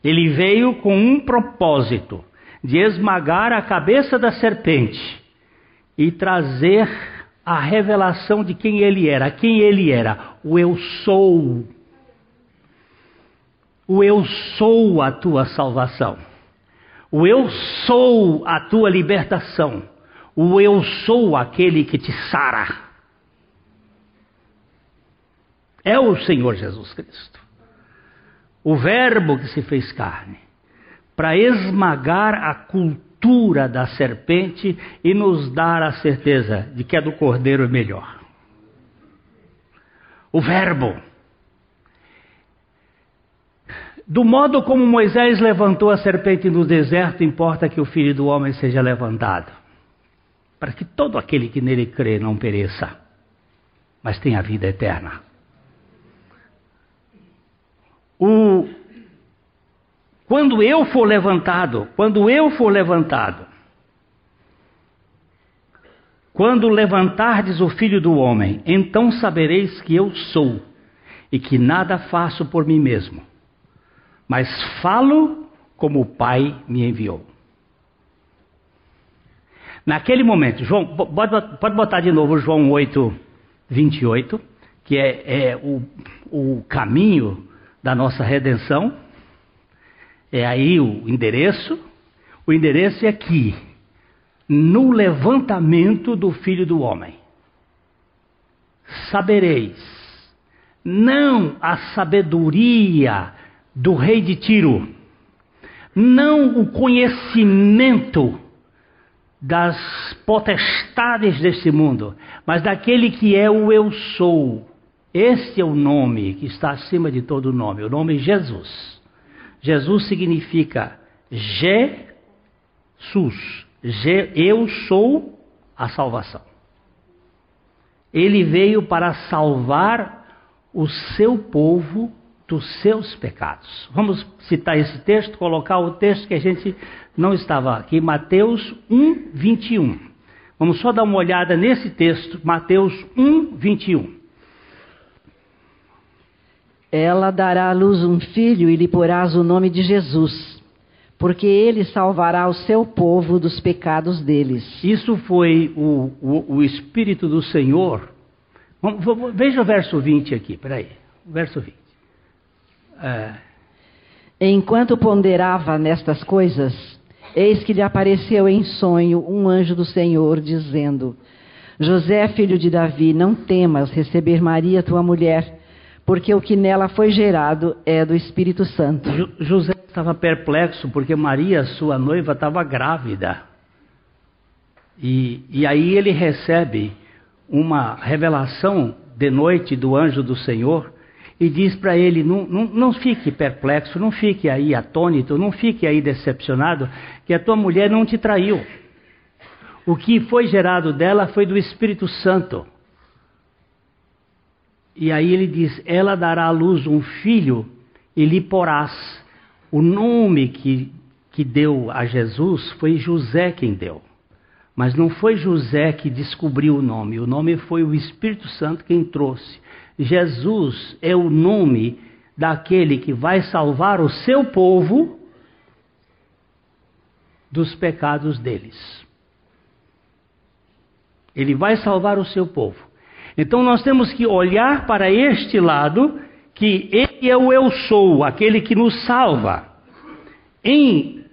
Ele veio com um propósito: de esmagar a cabeça da serpente e trazer a revelação de quem ele era. Quem ele era? O eu sou. O eu sou a tua salvação. O eu sou a tua libertação. O eu sou aquele que te sara é o Senhor Jesus Cristo. O Verbo que se fez carne, para esmagar a cultura da serpente e nos dar a certeza de que a do cordeiro é melhor. O Verbo. Do modo como Moisés levantou a serpente no deserto, importa que o filho do homem seja levantado, para que todo aquele que nele crê não pereça, mas tenha vida eterna. O, quando eu for levantado, quando eu for levantado, quando levantardes o filho do homem, então sabereis que eu sou e que nada faço por mim mesmo, mas falo como o Pai me enviou. Naquele momento, João, pode, botar de novo João 8, 28, que é, é o, o caminho da nossa redenção. É aí o endereço. O endereço é aqui, no levantamento do Filho do Homem. Sabereis, não a sabedoria do rei de Tiro, não o conhecimento das potestades deste mundo, mas daquele que é o eu sou, este é o nome que está acima de todo nome, o nome Jesus. Jesus significa Jesus. Eu sou a salvação. Ele veio para salvar o seu povo dos seus pecados. Vamos citar esse texto, colocar o texto que a gente não estava aqui, Mateus 1, 21. Vamos só dar uma olhada nesse texto, Mateus 1, 21. Ela dará à luz um filho e lhe porás o nome de Jesus, porque ele salvará o seu povo dos pecados deles. Isso foi o, o, o Espírito do Senhor. Vamos, vamos, veja o verso 20 aqui, peraí. Verso 20. É... Enquanto ponderava nestas coisas, eis que lhe apareceu em sonho um anjo do Senhor, dizendo: José, filho de Davi, não temas receber Maria, tua mulher porque o que nela foi gerado é do Espírito Santo. José estava perplexo porque Maria, sua noiva, estava grávida. E, e aí ele recebe uma revelação de noite do anjo do Senhor e diz para ele: não, não, não fique perplexo, não fique aí atônito, não fique aí decepcionado, que a tua mulher não te traiu. O que foi gerado dela foi do Espírito Santo. E aí ele diz: Ela dará à luz um filho e lhe porás. O nome que, que deu a Jesus foi José quem deu. Mas não foi José que descobriu o nome, o nome foi o Espírito Santo quem trouxe. Jesus é o nome daquele que vai salvar o seu povo dos pecados deles. Ele vai salvar o seu povo. Então nós temos que olhar para este lado, que ele é o eu sou, aquele que nos salva. Em,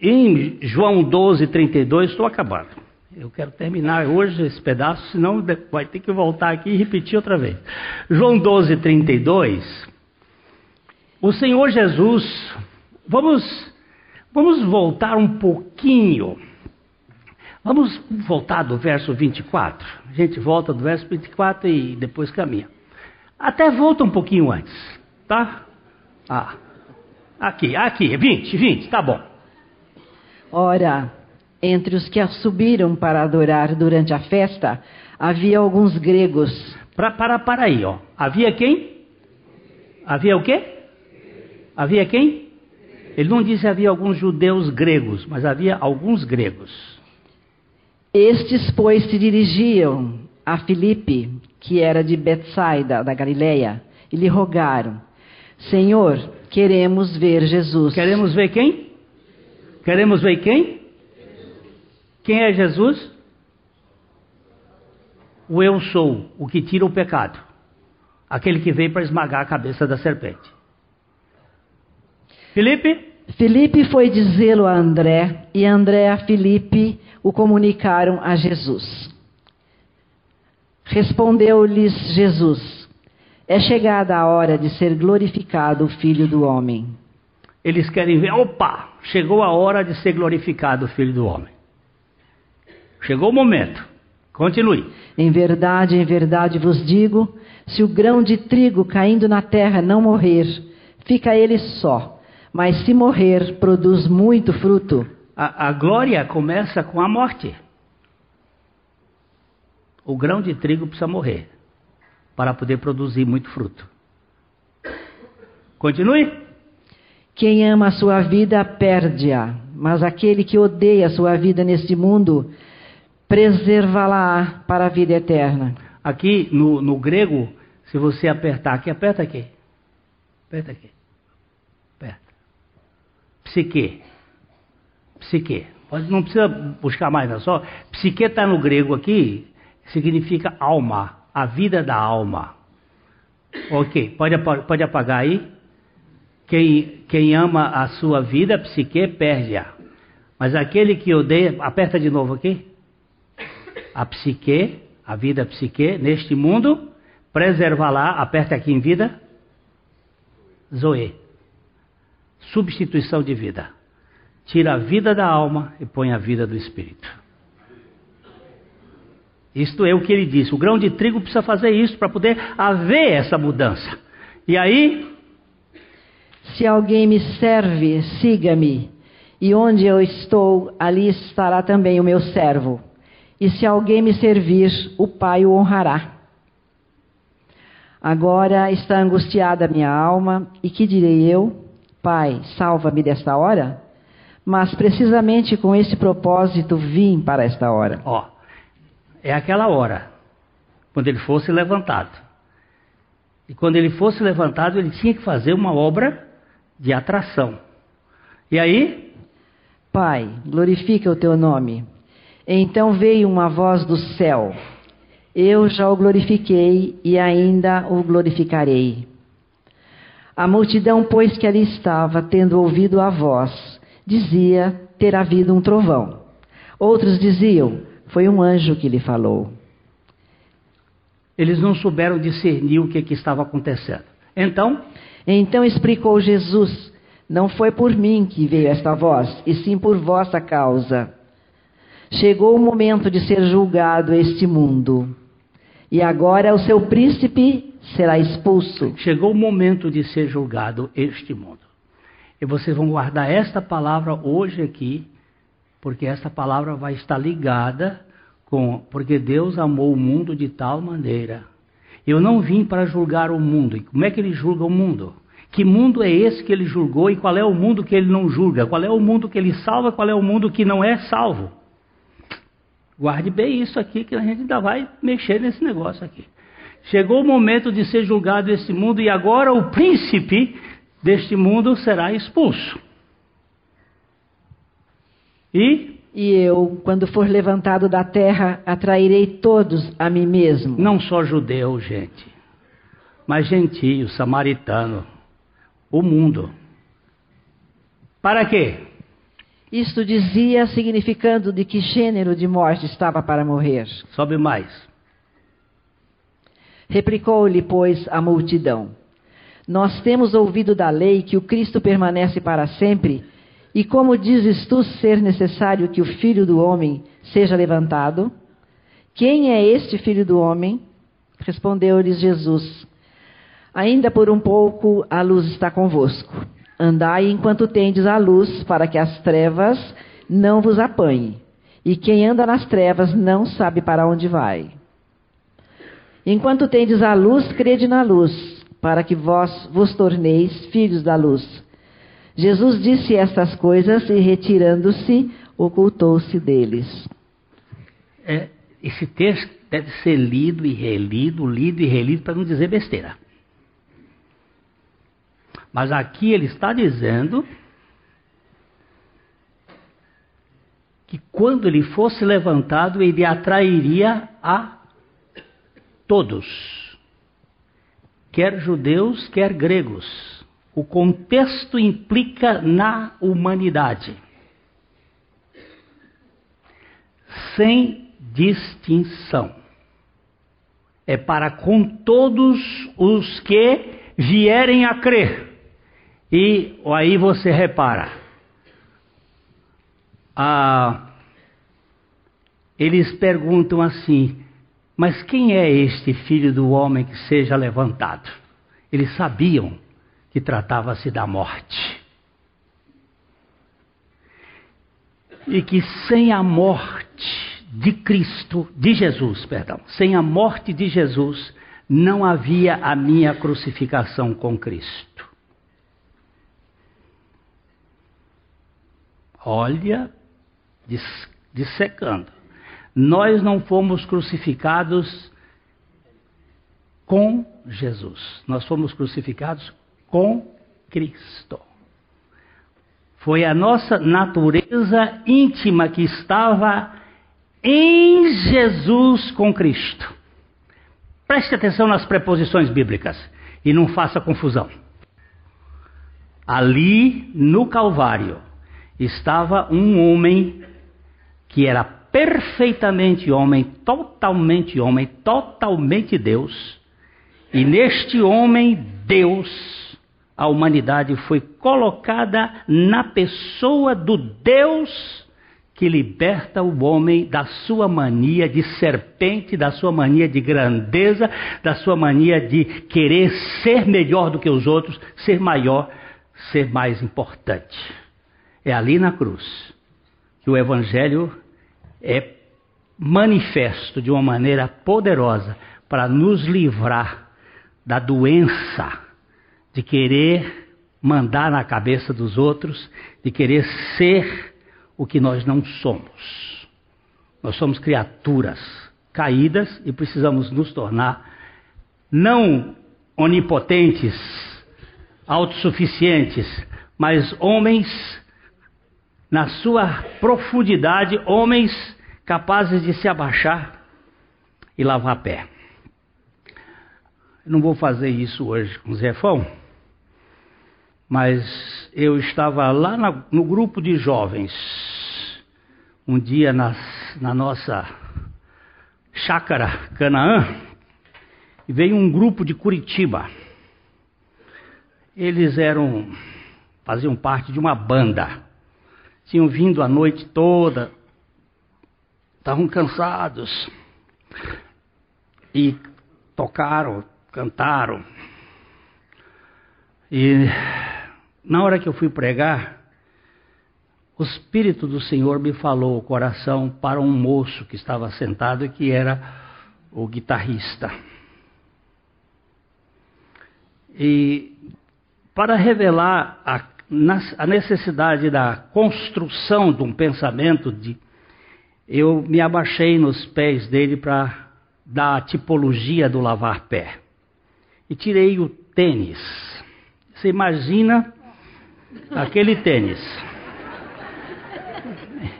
em João 12, 32, estou acabando. Eu quero terminar hoje esse pedaço, senão vai ter que voltar aqui e repetir outra vez. João 12, 32. O Senhor Jesus, vamos, vamos voltar um pouquinho. Vamos voltar do verso 24. A gente volta do verso 24 e depois caminha. Até volta um pouquinho antes, tá? Ah, aqui, aqui, 20, 20, tá bom. Ora, entre os que subiram para adorar durante a festa, havia alguns gregos. Para, para, para aí, ó. Havia quem? Havia o quê? Havia quem? Ele não disse havia alguns judeus gregos, mas havia alguns gregos. Estes, pois, se dirigiam a Filipe, que era de Betsaida, da Galileia, e lhe rogaram: Senhor, queremos ver Jesus. Queremos ver quem? Queremos ver quem? Quem é Jesus? O eu sou, o que tira o pecado. Aquele que veio para esmagar a cabeça da serpente. Felipe? Felipe foi dizê-lo a André, e André a Felipe o comunicaram a Jesus. Respondeu-lhes Jesus: É chegada a hora de ser glorificado o Filho do Homem. Eles querem ver, opa, chegou a hora de ser glorificado o Filho do Homem. Chegou o momento. Continue. Em verdade, em verdade vos digo: se o grão de trigo caindo na terra não morrer, fica ele só. Mas se morrer, produz muito fruto. A, a glória começa com a morte. O grão de trigo precisa morrer para poder produzir muito fruto. Continue. Quem ama a sua vida perde-a, mas aquele que odeia a sua vida neste mundo preservá-la para a vida eterna. Aqui no, no grego, se você apertar aqui, aperta aqui. Aperta aqui. Psique. Psique. Não precisa buscar mais, não. Só psique está no grego aqui, significa alma, a vida da alma. Ok, pode, pode apagar aí. Quem, quem ama a sua vida, psique, perde-a. Mas aquele que odeia, aperta de novo aqui a psique, a vida psique, neste mundo, preservá-la, aperta aqui em vida, Zoe. Substituição de vida. Tira a vida da alma e põe a vida do espírito. Isto é o que ele disse. O grão de trigo precisa fazer isso para poder haver essa mudança. E aí? Se alguém me serve, siga-me. E onde eu estou, ali estará também o meu servo. E se alguém me servir, o Pai o honrará. Agora está angustiada a minha alma, e que direi eu? Pai, salva-me desta hora? Mas precisamente com esse propósito vim para esta hora. Ó, é aquela hora, quando ele fosse levantado. E quando ele fosse levantado, ele tinha que fazer uma obra de atração. E aí? Pai, glorifica o teu nome. Então veio uma voz do céu: Eu já o glorifiquei e ainda o glorificarei. A multidão, pois que ali estava, tendo ouvido a voz, dizia ter havido um trovão. Outros diziam: Foi um anjo que lhe falou. Eles não souberam discernir o que, que estava acontecendo. Então? Então explicou Jesus: Não foi por mim que veio esta voz, e sim por vossa causa. Chegou o momento de ser julgado este mundo. E agora o seu príncipe será expulso. Chegou o momento de ser julgado este mundo. E vocês vão guardar esta palavra hoje aqui, porque esta palavra vai estar ligada com. Porque Deus amou o mundo de tal maneira. Eu não vim para julgar o mundo. E como é que ele julga o mundo? Que mundo é esse que ele julgou e qual é o mundo que ele não julga? Qual é o mundo que ele salva? Qual é o mundo que não é salvo? Guarde bem isso aqui que a gente ainda vai mexer nesse negócio aqui. Chegou o momento de ser julgado esse mundo e agora o príncipe deste mundo será expulso. E e eu, quando for levantado da terra, atrairei todos a mim mesmo. Não só judeu, gente, mas gentio, samaritano, o mundo. Para quê? Isto dizia, significando de que gênero de morte estava para morrer. Sobe mais. Replicou-lhe, pois, a multidão: Nós temos ouvido da lei que o Cristo permanece para sempre e como dizes tu ser necessário que o filho do homem seja levantado? Quem é este filho do homem? Respondeu-lhes Jesus: Ainda por um pouco a luz está convosco. Andai enquanto tendes a luz, para que as trevas não vos apanhem. E quem anda nas trevas não sabe para onde vai. Enquanto tendes a luz, crede na luz, para que vós vos torneis filhos da luz. Jesus disse estas coisas e, retirando-se, ocultou-se deles. É, esse texto deve ser lido e relido, lido e relido, para não dizer besteira. Mas aqui ele está dizendo que quando ele fosse levantado, ele atrairia a todos, quer judeus, quer gregos. O contexto implica na humanidade. Sem distinção. É para com todos os que vierem a crer. E aí você repara. Ah, eles perguntam assim: Mas quem é este filho do homem que seja levantado? Eles sabiam que tratava-se da morte. E que sem a morte de Cristo, de Jesus, perdão, sem a morte de Jesus, não havia a minha crucificação com Cristo. Olha, dissecando. Nós não fomos crucificados com Jesus. Nós fomos crucificados com Cristo. Foi a nossa natureza íntima que estava em Jesus com Cristo. Preste atenção nas preposições bíblicas e não faça confusão. Ali no Calvário estava um homem que era perfeitamente homem, totalmente homem, totalmente Deus. E neste homem, Deus a humanidade foi colocada na pessoa do Deus que liberta o homem da sua mania de serpente, da sua mania de grandeza, da sua mania de querer ser melhor do que os outros, ser maior, ser mais importante. É ali na cruz que o Evangelho é manifesto de uma maneira poderosa para nos livrar da doença de querer mandar na cabeça dos outros, de querer ser o que nós não somos. Nós somos criaturas caídas e precisamos nos tornar não onipotentes, autossuficientes, mas homens na sua profundidade, homens capazes de se abaixar e lavar pé. não vou fazer isso hoje com o Zefão mas eu estava lá no grupo de jovens, um dia nas, na nossa chácara Canaã, e veio um grupo de Curitiba. Eles eram, faziam parte de uma banda, tinham vindo a noite toda, estavam cansados, e tocaram, cantaram, e na hora que eu fui pregar, o Espírito do Senhor me falou o coração para um moço que estava sentado e que era o guitarrista. E para revelar a, a necessidade da construção de um pensamento, de, eu me abaixei nos pés dele para dar a tipologia do lavar pé. E tirei o tênis. Você imagina aquele tênis.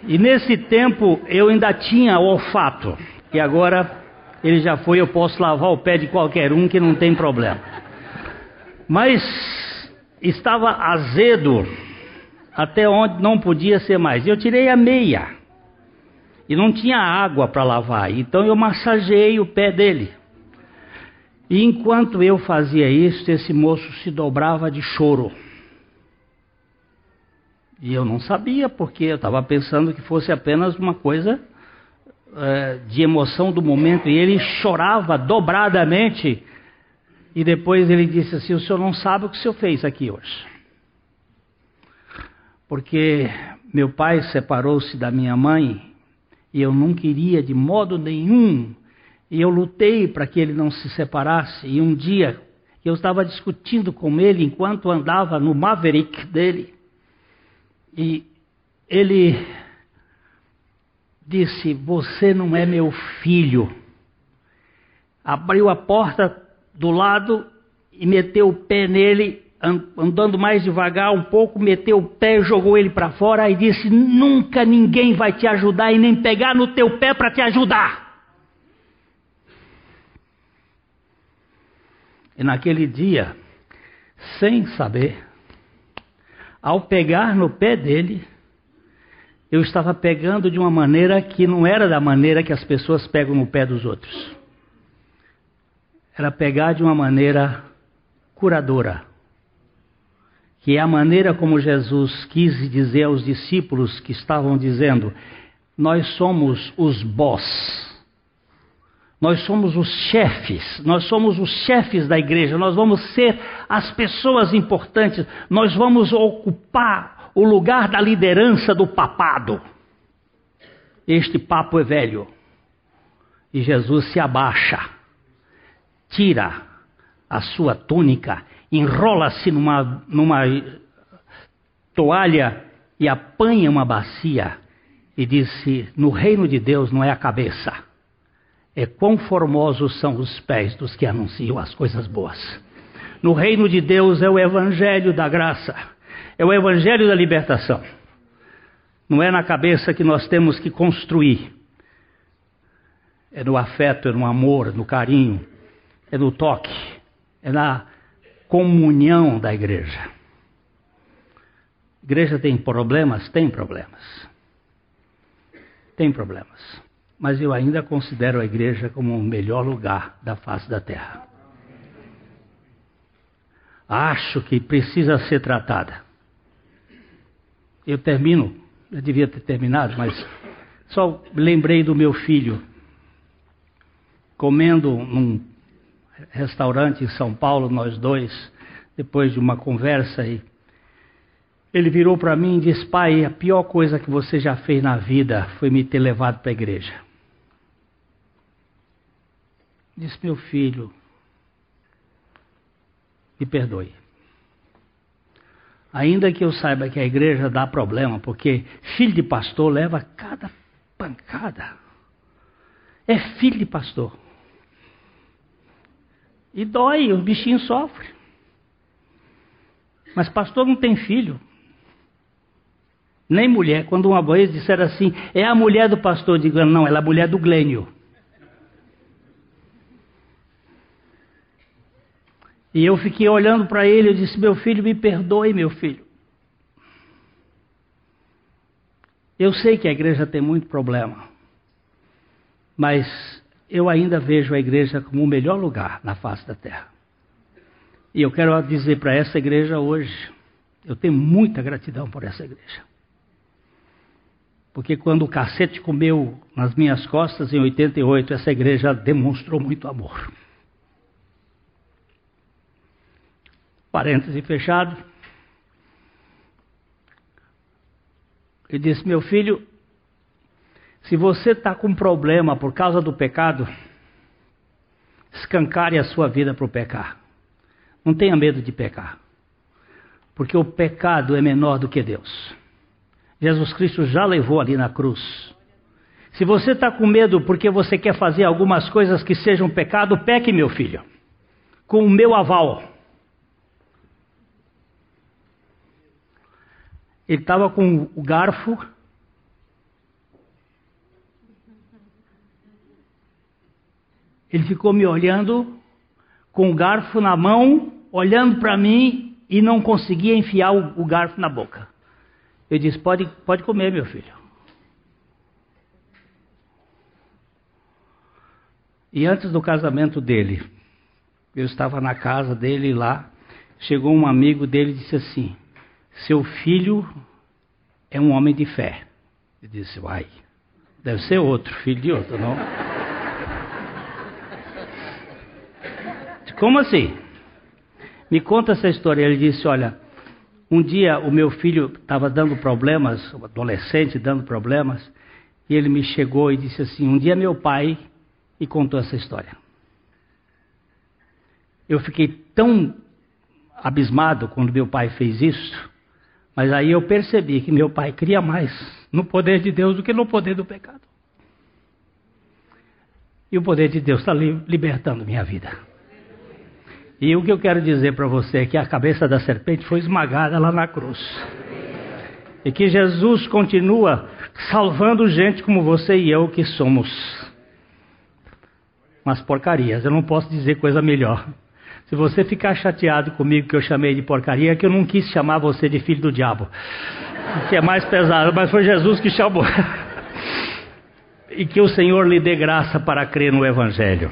E nesse tempo eu ainda tinha olfato, e agora ele já foi, eu posso lavar o pé de qualquer um que não tem problema. Mas estava azedo até onde não podia ser mais. Eu tirei a meia e não tinha água para lavar, então eu massageei o pé dele. E enquanto eu fazia isso, esse moço se dobrava de choro. E eu não sabia, porque eu estava pensando que fosse apenas uma coisa é, de emoção do momento. E ele chorava dobradamente. E depois ele disse assim: O senhor não sabe o que o senhor fez aqui hoje. Porque meu pai separou-se da minha mãe e eu não queria de modo nenhum e eu lutei para que ele não se separasse. E um dia eu estava discutindo com ele enquanto andava no Maverick dele. E ele disse: Você não é meu filho. Abriu a porta do lado e meteu o pé nele, andando mais devagar um pouco, meteu o pé, jogou ele para fora e disse: Nunca ninguém vai te ajudar e nem pegar no teu pé para te ajudar. E naquele dia, sem saber, ao pegar no pé dele, eu estava pegando de uma maneira que não era da maneira que as pessoas pegam no pé dos outros. Era pegar de uma maneira curadora. Que é a maneira como Jesus quis dizer aos discípulos que estavam dizendo: Nós somos os boss nós somos os chefes, nós somos os chefes da igreja, nós vamos ser as pessoas importantes, nós vamos ocupar o lugar da liderança do papado. Este papo é velho. E Jesus se abaixa, tira a sua túnica, enrola-se numa, numa toalha e apanha uma bacia e disse: No reino de Deus não é a cabeça é quão formosos são os pés dos que anunciam as coisas boas. No reino de Deus é o evangelho da graça, é o evangelho da libertação. Não é na cabeça que nós temos que construir. É no afeto, é no amor, no carinho, é no toque, é na comunhão da igreja. igreja tem problemas? Tem problemas. Tem problemas mas eu ainda considero a igreja como o melhor lugar da face da terra. Acho que precisa ser tratada. Eu termino, eu devia ter terminado, mas só lembrei do meu filho comendo num restaurante em São Paulo, nós dois, depois de uma conversa e ele virou para mim e disse: Pai, a pior coisa que você já fez na vida foi me ter levado para a igreja. Disse: Meu filho, me perdoe. Ainda que eu saiba que a igreja dá problema, porque filho de pastor leva cada pancada. É filho de pastor. E dói, os bichinhos sofrem. Mas pastor não tem filho. Nem mulher. Quando uma vez disseram assim, é a mulher do pastor, digo, não, ela é a mulher do Glênio. E eu fiquei olhando para ele e disse: Meu filho, me perdoe, meu filho. Eu sei que a igreja tem muito problema, mas eu ainda vejo a igreja como o melhor lugar na face da terra. E eu quero dizer para essa igreja hoje: eu tenho muita gratidão por essa igreja. Porque quando o cacete comeu nas minhas costas em 88, essa igreja demonstrou muito amor. Parêntese fechado. Ele disse: Meu filho, se você está com problema por causa do pecado, escancare a sua vida para o pecar. Não tenha medo de pecar, porque o pecado é menor do que Deus. Jesus Cristo já levou ali na cruz. Se você está com medo porque você quer fazer algumas coisas que sejam pecado, peque, meu filho, com o meu aval. Ele estava com o garfo. Ele ficou me olhando com o garfo na mão, olhando para mim e não conseguia enfiar o, garfo na boca. Eu disse: pode, pode comer, meu filho. E antes do casamento dele, eu estava na casa dele lá, chegou um amigo dele e disse assim: Seu filho é um homem de fé. Eu disse: Uai, deve ser outro, filho de outro, não? Como assim? Me conta essa história. Ele disse: Olha, um dia o meu filho estava dando problemas, um adolescente dando problemas, e ele me chegou e disse assim: Um dia meu pai e contou essa história. Eu fiquei tão abismado quando meu pai fez isso, mas aí eu percebi que meu pai cria mais no poder de Deus do que no poder do pecado. E o poder de Deus está libertando minha vida. E o que eu quero dizer para você é que a cabeça da serpente foi esmagada lá na cruz. E que Jesus continua salvando gente como você e eu que somos. Umas porcarias, eu não posso dizer coisa melhor. Se você ficar chateado comigo que eu chamei de porcaria, é que eu não quis chamar você de filho do diabo. Que é mais pesado, mas foi Jesus que chamou. E que o Senhor lhe dê graça para crer no Evangelho.